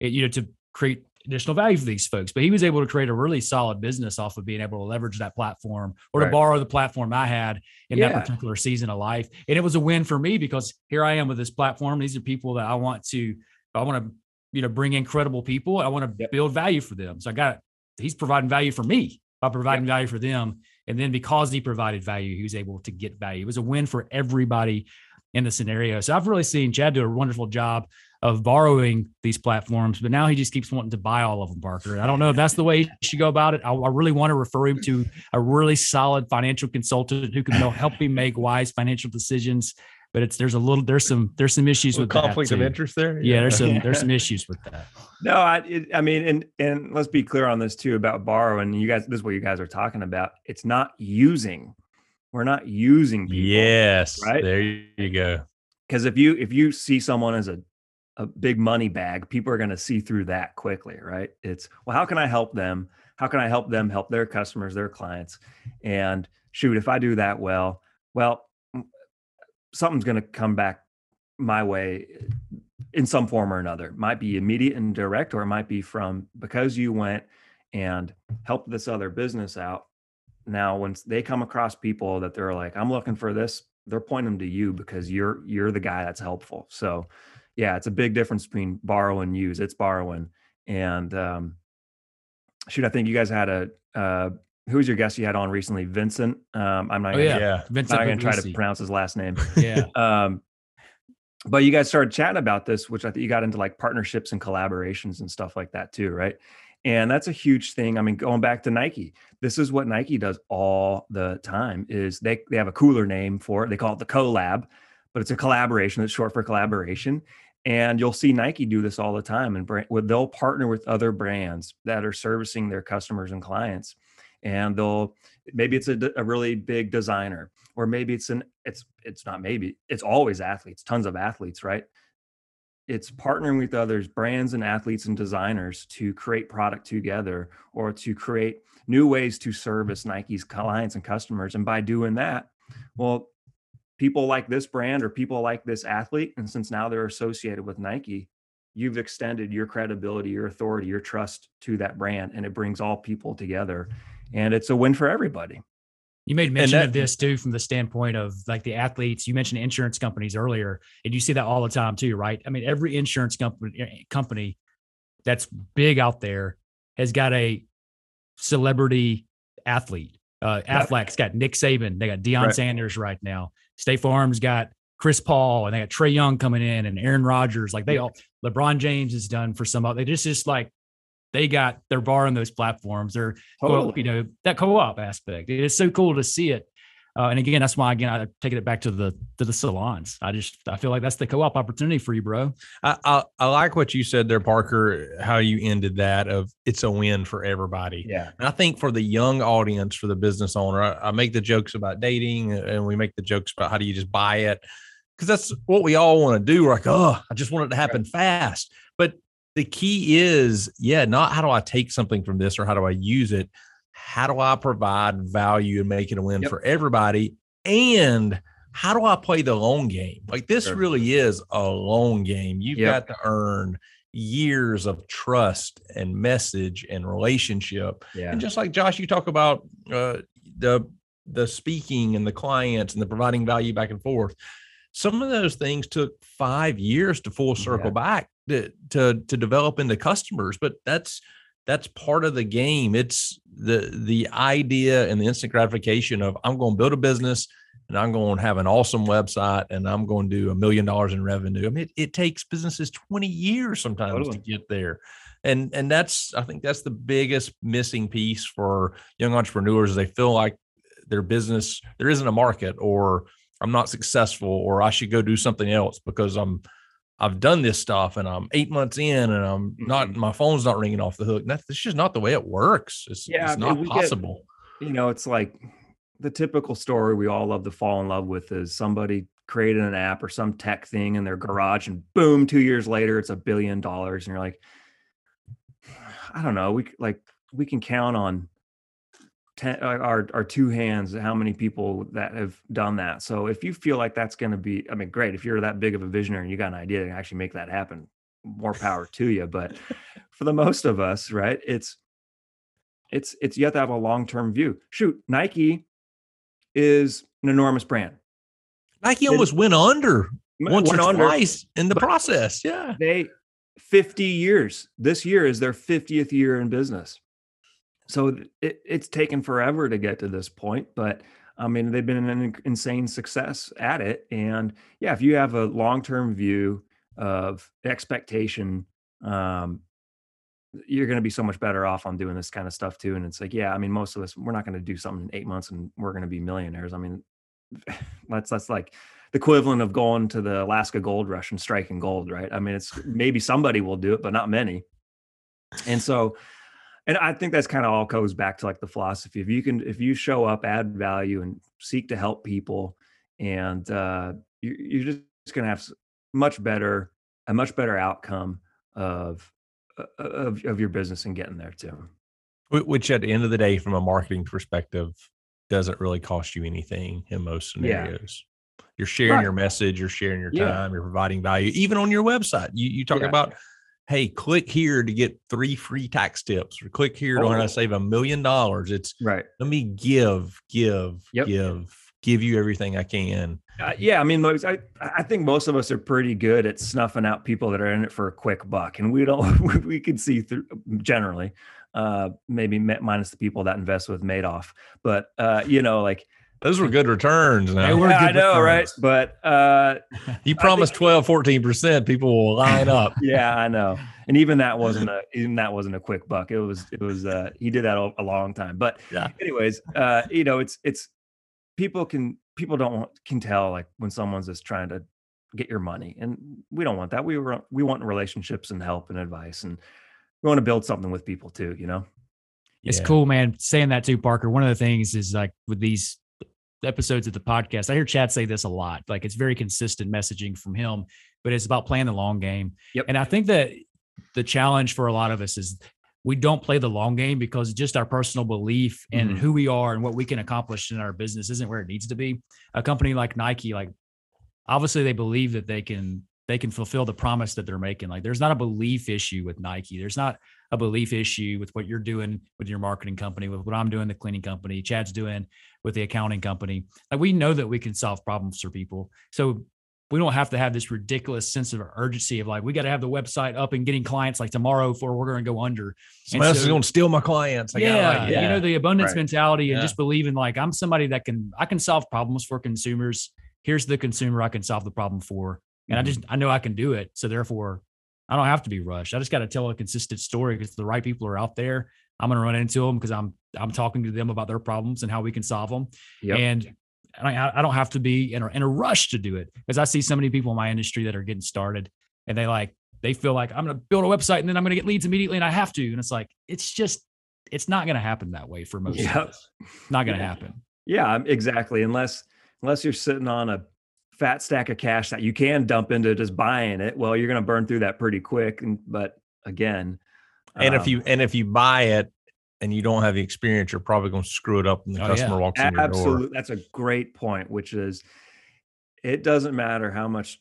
you know, to create additional value for these folks. But he was able to create a really solid business off of being able to leverage that platform or to borrow the platform I had in that particular season of life. And it was a win for me because here I am with this platform. These are people that I want to, I want to, you know, bring incredible people. I want to Yep. build value for them. So I got, he's providing value for me by providing value for them. And then because he provided value, he was able to get value. It was a win for everybody in the scenario. So I've really seen Chad do a wonderful job of borrowing these platforms, but now he just keeps wanting to buy all of them, Parker. And I don't know if that's the way he should go about it. I, I really want to refer him to a really solid financial consultant who can help- help him make wise financial decisions. But it's there's a little there's some there's some issues with that, conflict of interest there. Yeah, there's some there's some <laughs> issues with that. No, I, it, I mean, and and let's be clear on this too about borrowing. You guys, this is what you guys are talking about. It's not using. We're not using people. Yes. Right? There you go. Because if you if you see someone as a a big money bag, people are going to see through that quickly, right? It's well, how can I help them? How can I help them help their customers, their clients? And shoot, if I do that well, well, something's going to come back my way in some form or another. Might be immediate and direct, or it might be from because you went and helped this other business out. Now, when they come across people that they're like, I'm looking for this, they're pointing them to you because you're you're the guy that's helpful. So yeah, it's a big difference between borrow and use. It's borrowing. And um shoot, I think you guys had a uh who was your guest you had on recently? Vincent. Um I'm not Oh, gonna, yeah. Yeah. Vincent not gonna try to pronounce his last name. <laughs> Yeah. Um, but you guys started chatting about this, which I think you got into like partnerships and collaborations and stuff like that too, right? And that's a huge thing. I mean, going back to Nike, this is what Nike does all the time. Is they they have a cooler name for it. They call it the collab, but it's a collaboration. It's short for collaboration. And you'll see Nike do this all the time. And brand, they'll partner with other brands that are servicing their customers and clients. And they'll maybe it's a really big designer or maybe it's an it's it's not maybe it's always athletes tons of athletes right it's partnering with others brands and athletes and designers to create product together or to create new ways to service nike's clients and customers. And by doing that well people like this brand or people like this athlete and since now they're associated with nike you've extended your credibility your authority your trust to that brand and it brings all people together. And it's a win for everybody You made mention that- of this too from the standpoint of like the athletes. You mentioned insurance companies earlier, and you see that all the time too, right? I mean, every insurance company eh, company that's big out there has got a celebrity athlete. Uh. Aflac's got Nick Saban. They got Deion Right. Sanders right now. State Farm's got Chris Paul, and they got Trae Young coming in, and Aaron Rodgers. Like they all, LeBron James is done for some. They just just like they got they're borrowing those platforms. They're well, you know that co-op aspect. It's so cool to see it. Uh, and again, that's why again I take it back to the to the salons. I just I feel like that's the co-op opportunity for you, bro. I, I, I like what you said there, Parker. How you ended that of it's a win for everybody. Yeah. And I think for the young audience, for the business owner, I, I make the jokes about dating, and we make the jokes about how do you just buy it because that's what we all want to do. We're like, oh, I just want it to happen right. fast. But the key is, yeah, not how do I take something from this or how do I use it how do I provide value and make it a win yep. for everybody? And how do I play the long game? Like this sure. really is a long game. You've yep. got to earn years of trust and message and relationship. Yeah. And just like Josh, you talk about uh, the the speaking and the clients and the providing value back and forth. Some of those things took five years to full circle yeah. back to, to to develop into customers, but that's that's part of the game. It's the the idea and the instant gratification of I'm going to build a business and I'm going to have an awesome website and I'm going to do a million dollars in revenue. I mean, it, it takes businesses 20 years sometimes totally. to get there. And and that's I think that's the biggest missing piece for young entrepreneurs. They feel like their business there isn't a market or I'm not successful or I should go do something else because I'm I've done this stuff and I'm eight months in and I'm not mm-hmm. my phone's not ringing off the hook. That's, that's just not the way it works. It's, yeah, it's not possible. Get, you know, it's like the typical story we all love to fall in love with is somebody created an app or some tech thing in their garage and boom, two years later it's a billion dollars. And you're like, <sighs> I don't know. We like we can count on ten, uh, our our two hands how many people that have done that. So if you feel like that's going to be, I mean, great. If you're that big of a visionary and you got an idea to actually make that happen, more power to you. But <laughs> for the most of us, right, it's it's it's you have to have a long term view. Shoot, Nike is an enormous brand. Nike it, almost went under once went or under, twice in the process. Yeah, they 50 years. This year is their 50th year in business so it, it's taken forever to get to this point, but I mean, they've been an insane success at it. And yeah, if you have a long term view of expectation, um, you're going to be so much better off on doing this kind of stuff too. And it's like, yeah, I mean, most of us, we're not going to do something in eight months and we're going to be millionaires. I mean, <laughs> that's that's like the equivalent of going to the Alaska gold rush and striking gold, right? I mean, it's maybe somebody will do it, but not many. And so, and i think that's kind of all goes back to like the philosophy if you can if you show up add value and seek to help people and uh you, you're just going to have much better a much better outcome of, of of your business and getting there too which at the end of the day from a marketing perspective doesn't really cost you anything in most scenarios yeah. you're sharing right. your message you're sharing your time yeah. you're providing value even on your website you you talk yeah. about hey, click here to get three free tax tips, or click here oh. to save a million dollars. It's right. Let me give, give, yep. give, give you everything I can. Uh, yeah, I mean, I I think most of us are pretty good at snuffing out people that are in it for a quick buck, and we don't. <laughs> We can see through generally, uh, maybe minus the people that invest with Madoff, but uh, you know, like those were good returns. Now. Were yeah, I know, returns. right? But uh, you promised think, 12, 14 percent. People will line up. <laughs> yeah, I know. And even that wasn't a even that wasn't a quick buck. It was it was uh, he did that a, a long time. But yeah. anyways, uh, you know, it's it's people can people don't want, can tell like when someone's just trying to get your money, and we don't want that. We were we want relationships and help and advice, and we want to build something with people too. You know. It's yeah. cool, man. Saying that too, Parker. One of the things is like with these episodes of the podcast, I hear Chad say this a lot. Like it's very consistent messaging from him, but it's about playing the long game. Yep. And I think that the challenge for a lot of us is we don't play the long game because just our personal belief in mm-hmm. who we are and what we can accomplish in our business isn't where it needs to be. A company like Nike, like obviously they believe that they can they can fulfill the promise that they're making. Like there's not a belief issue with Nike. There's not a belief issue with what you're doing with your marketing company, with what I'm doing, the cleaning company, Chad's doing with the accounting company. Like we know that we can solve problems for people. So we don't have to have this ridiculous sense of urgency of like we got to have the website up and getting clients like tomorrow for we're going to go under. Somebody else is going to steal my clients. I yeah, like, yeah, you know the abundance right. mentality and yeah. just believing like I'm somebody that can I can solve problems for consumers. Here's the consumer I can solve the problem for, and mm-hmm. I just I know I can do it. So therefore, I don't have to be rushed. I just got to tell a consistent story because the right people are out there. I'm going to run into them because I'm I'm talking to them about their problems and how we can solve them. Yep. And I, I don't have to be in a, in a rush to do it because I see so many people in my industry that are getting started and they like they feel like I'm going to build a website and then I'm going to get leads immediately and I have to. And it's like it's just it's not going to happen that way for most yep. of us. Not going to yeah. happen. Yeah, exactly. Unless unless you're sitting on a fat stack of cash that you can dump into just buying it, well, you're going to burn through that pretty quick. And, but again, and um, if you and if you buy it and you don't have the experience, you're probably going to screw it up when the oh, customer yeah. walks in your absolutely. door. That's a great point, which is it doesn't matter how much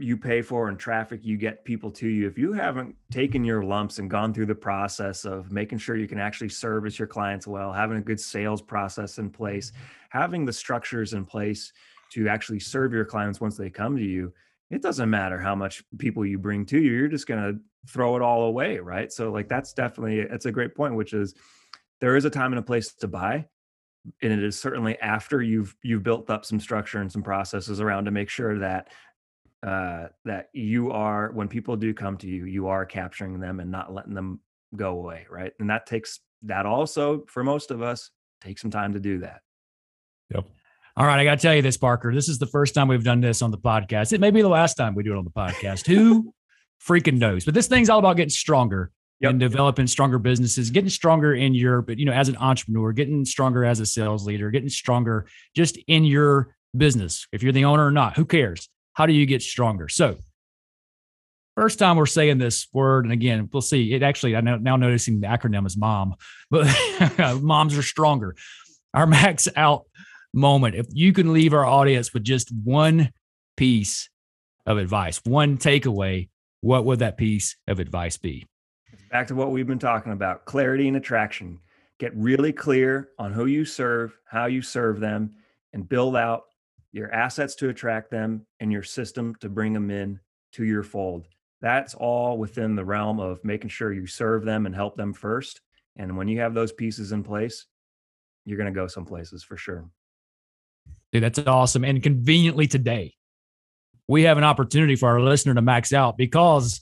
you pay for and traffic you get people to you if you haven't taken your lumps and gone through the process of making sure you can actually service your clients well having a good sales process in place having the structures in place to actually serve your clients once they come to you it doesn't matter how much people you bring to you you're just going to throw it all away right? So like that's definitely it's a great point which is there is a time and a place to buy and it is certainly after you've you've built up some structure and some processes around to make sure that uh that you are when people do come to you you are capturing them and not letting them go away right? And that takes that also for most of us takes some time to do that. Yep all right, I got to tell you this, Parker. This is the first time we've done this on the podcast. It may be the last time we do it on the podcast. Who <laughs> freaking knows? But this thing's all about getting stronger yep. and developing stronger businesses, getting stronger in your, but you know, as an entrepreneur, getting stronger as a sales leader, getting stronger just in your business. If you're the owner or not, who cares? How do you get stronger? So, first time we're saying this word, and again, we'll see. It actually, I'm now noticing the acronym is MOM, but <laughs> moms are stronger. Our <laughs> max out moment, if you can leave our audience with just one piece of advice, one takeaway, what would that piece of advice be? Back to what we've been talking about clarity and attraction. Get really clear on who you serve, how you serve them, and build out your assets to attract them and your system to bring them in to your fold. That's all within the realm of making sure you serve them and help them first. And when you have those pieces in place, you're going to go some places for sure. Dude, that's awesome. And conveniently today, we have an opportunity for our listener to max out because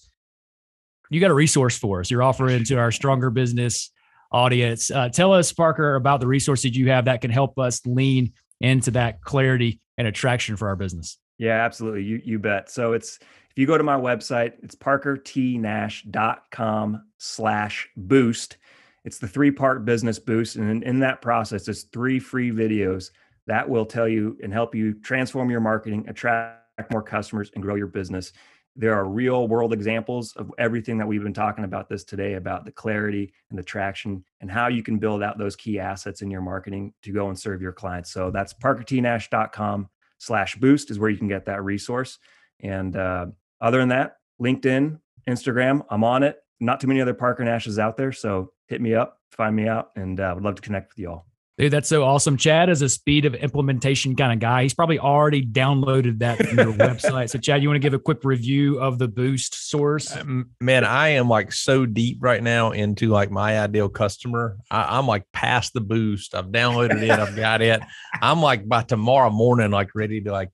you got a resource for us. You're offering to our stronger business audience. Uh, tell us, Parker, about the resources you have that can help us lean into that clarity and attraction for our business. Yeah, absolutely. You you bet. So it's if you go to my website, it's parkertnash.com slash boost. It's the three part business boost. And in, in that process, it's three free videos that will tell you and help you transform your marketing, attract more customers, and grow your business. There are real world examples of everything that we've been talking about this today about the clarity and the traction and how you can build out those key assets in your marketing to go and serve your clients. So that's parkertnash.com slash boost is where you can get that resource. And uh, other than that, LinkedIn, Instagram, I'm on it. Not too many other Parker Nashes out there. So hit me up, find me out, and uh, would love to connect with you all. Dude, that's so awesome. Chad is a speed of implementation kind of guy. He's probably already downloaded that from your website. So, Chad, you want to give a quick review of the Boost source? Um, man, I am like so deep right now into like my ideal customer. I, am like past the Boost. I've downloaded it. I've got it. I'm like by tomorrow morning, like ready to like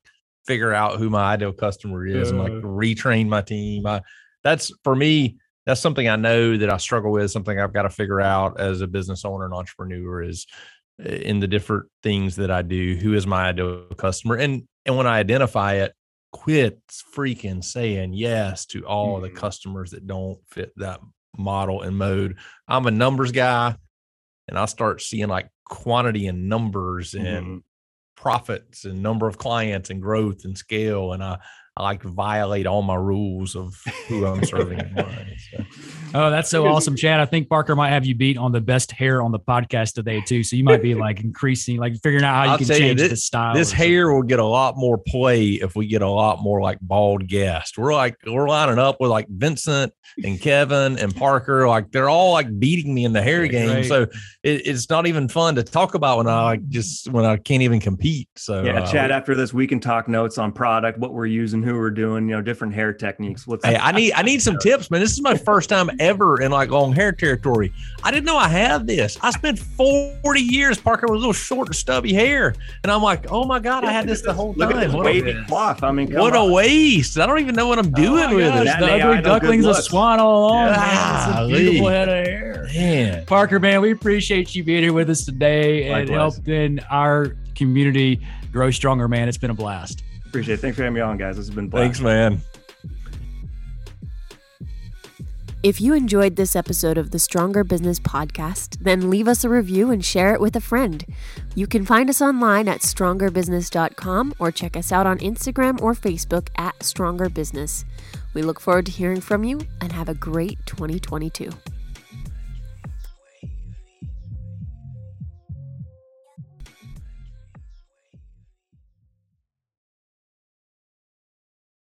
figure out who my ideal customer is uh, and like retrain my team. I, that's for me. That's something I know that I struggle with. Something I've got to figure out as a business owner and entrepreneur is in the different things that I do. Who is my ideal customer? And and when I identify it, quit freaking saying yes to all mm. the customers that don't fit that model and mode. I'm a numbers guy and I start seeing like quantity and numbers and mm-hmm. profits and number of clients and growth and scale. And I I like violate all my rules of who I'm serving. so. <laughs> Oh, that's so awesome, Chad. I think Parker might have you beat on the best hair on the podcast today too. So you might be like <laughs> increasing, like figuring out how you I'll can change you, this, the style. This hair will get a lot more play if we get a lot more like bald guests. We're like we're lining up with like Vincent and Kevin and Parker. Like they're all like beating me in the hair game. Right. So it, it's not even fun to talk about when I like just when I can't even compete. So yeah, uh, Chad. After this, we can talk notes on product, what we're using, who we're doing, you know, different hair techniques. What's hey, I need I need some tips, man. This is my first time ever in like long hair territory. I didn't know I had this. I spent 40 years Parker with a little short and stubby hair. And I'm like, oh my God, I had this the whole time. Look at this wavy cloth. I mean, what on. a waste. I don't even know what I'm oh, doing oh with gosh, it. The ugly duckling's a swan all along. Yeah, it's a beautiful head of hair. Man. Parker, man, we appreciate you being here with us today and helping our community. Grow stronger, man. It's been a blast. Appreciate it. Thanks for having me on, guys. This has been blast. Thanks, man. If you enjoyed this episode of the Stronger Business Podcast, then leave us a review and share it with a friend. You can find us online at strongerbusiness.com or check us out on Instagram or Facebook at Stronger Business. We look forward to hearing from you and have a great 2022.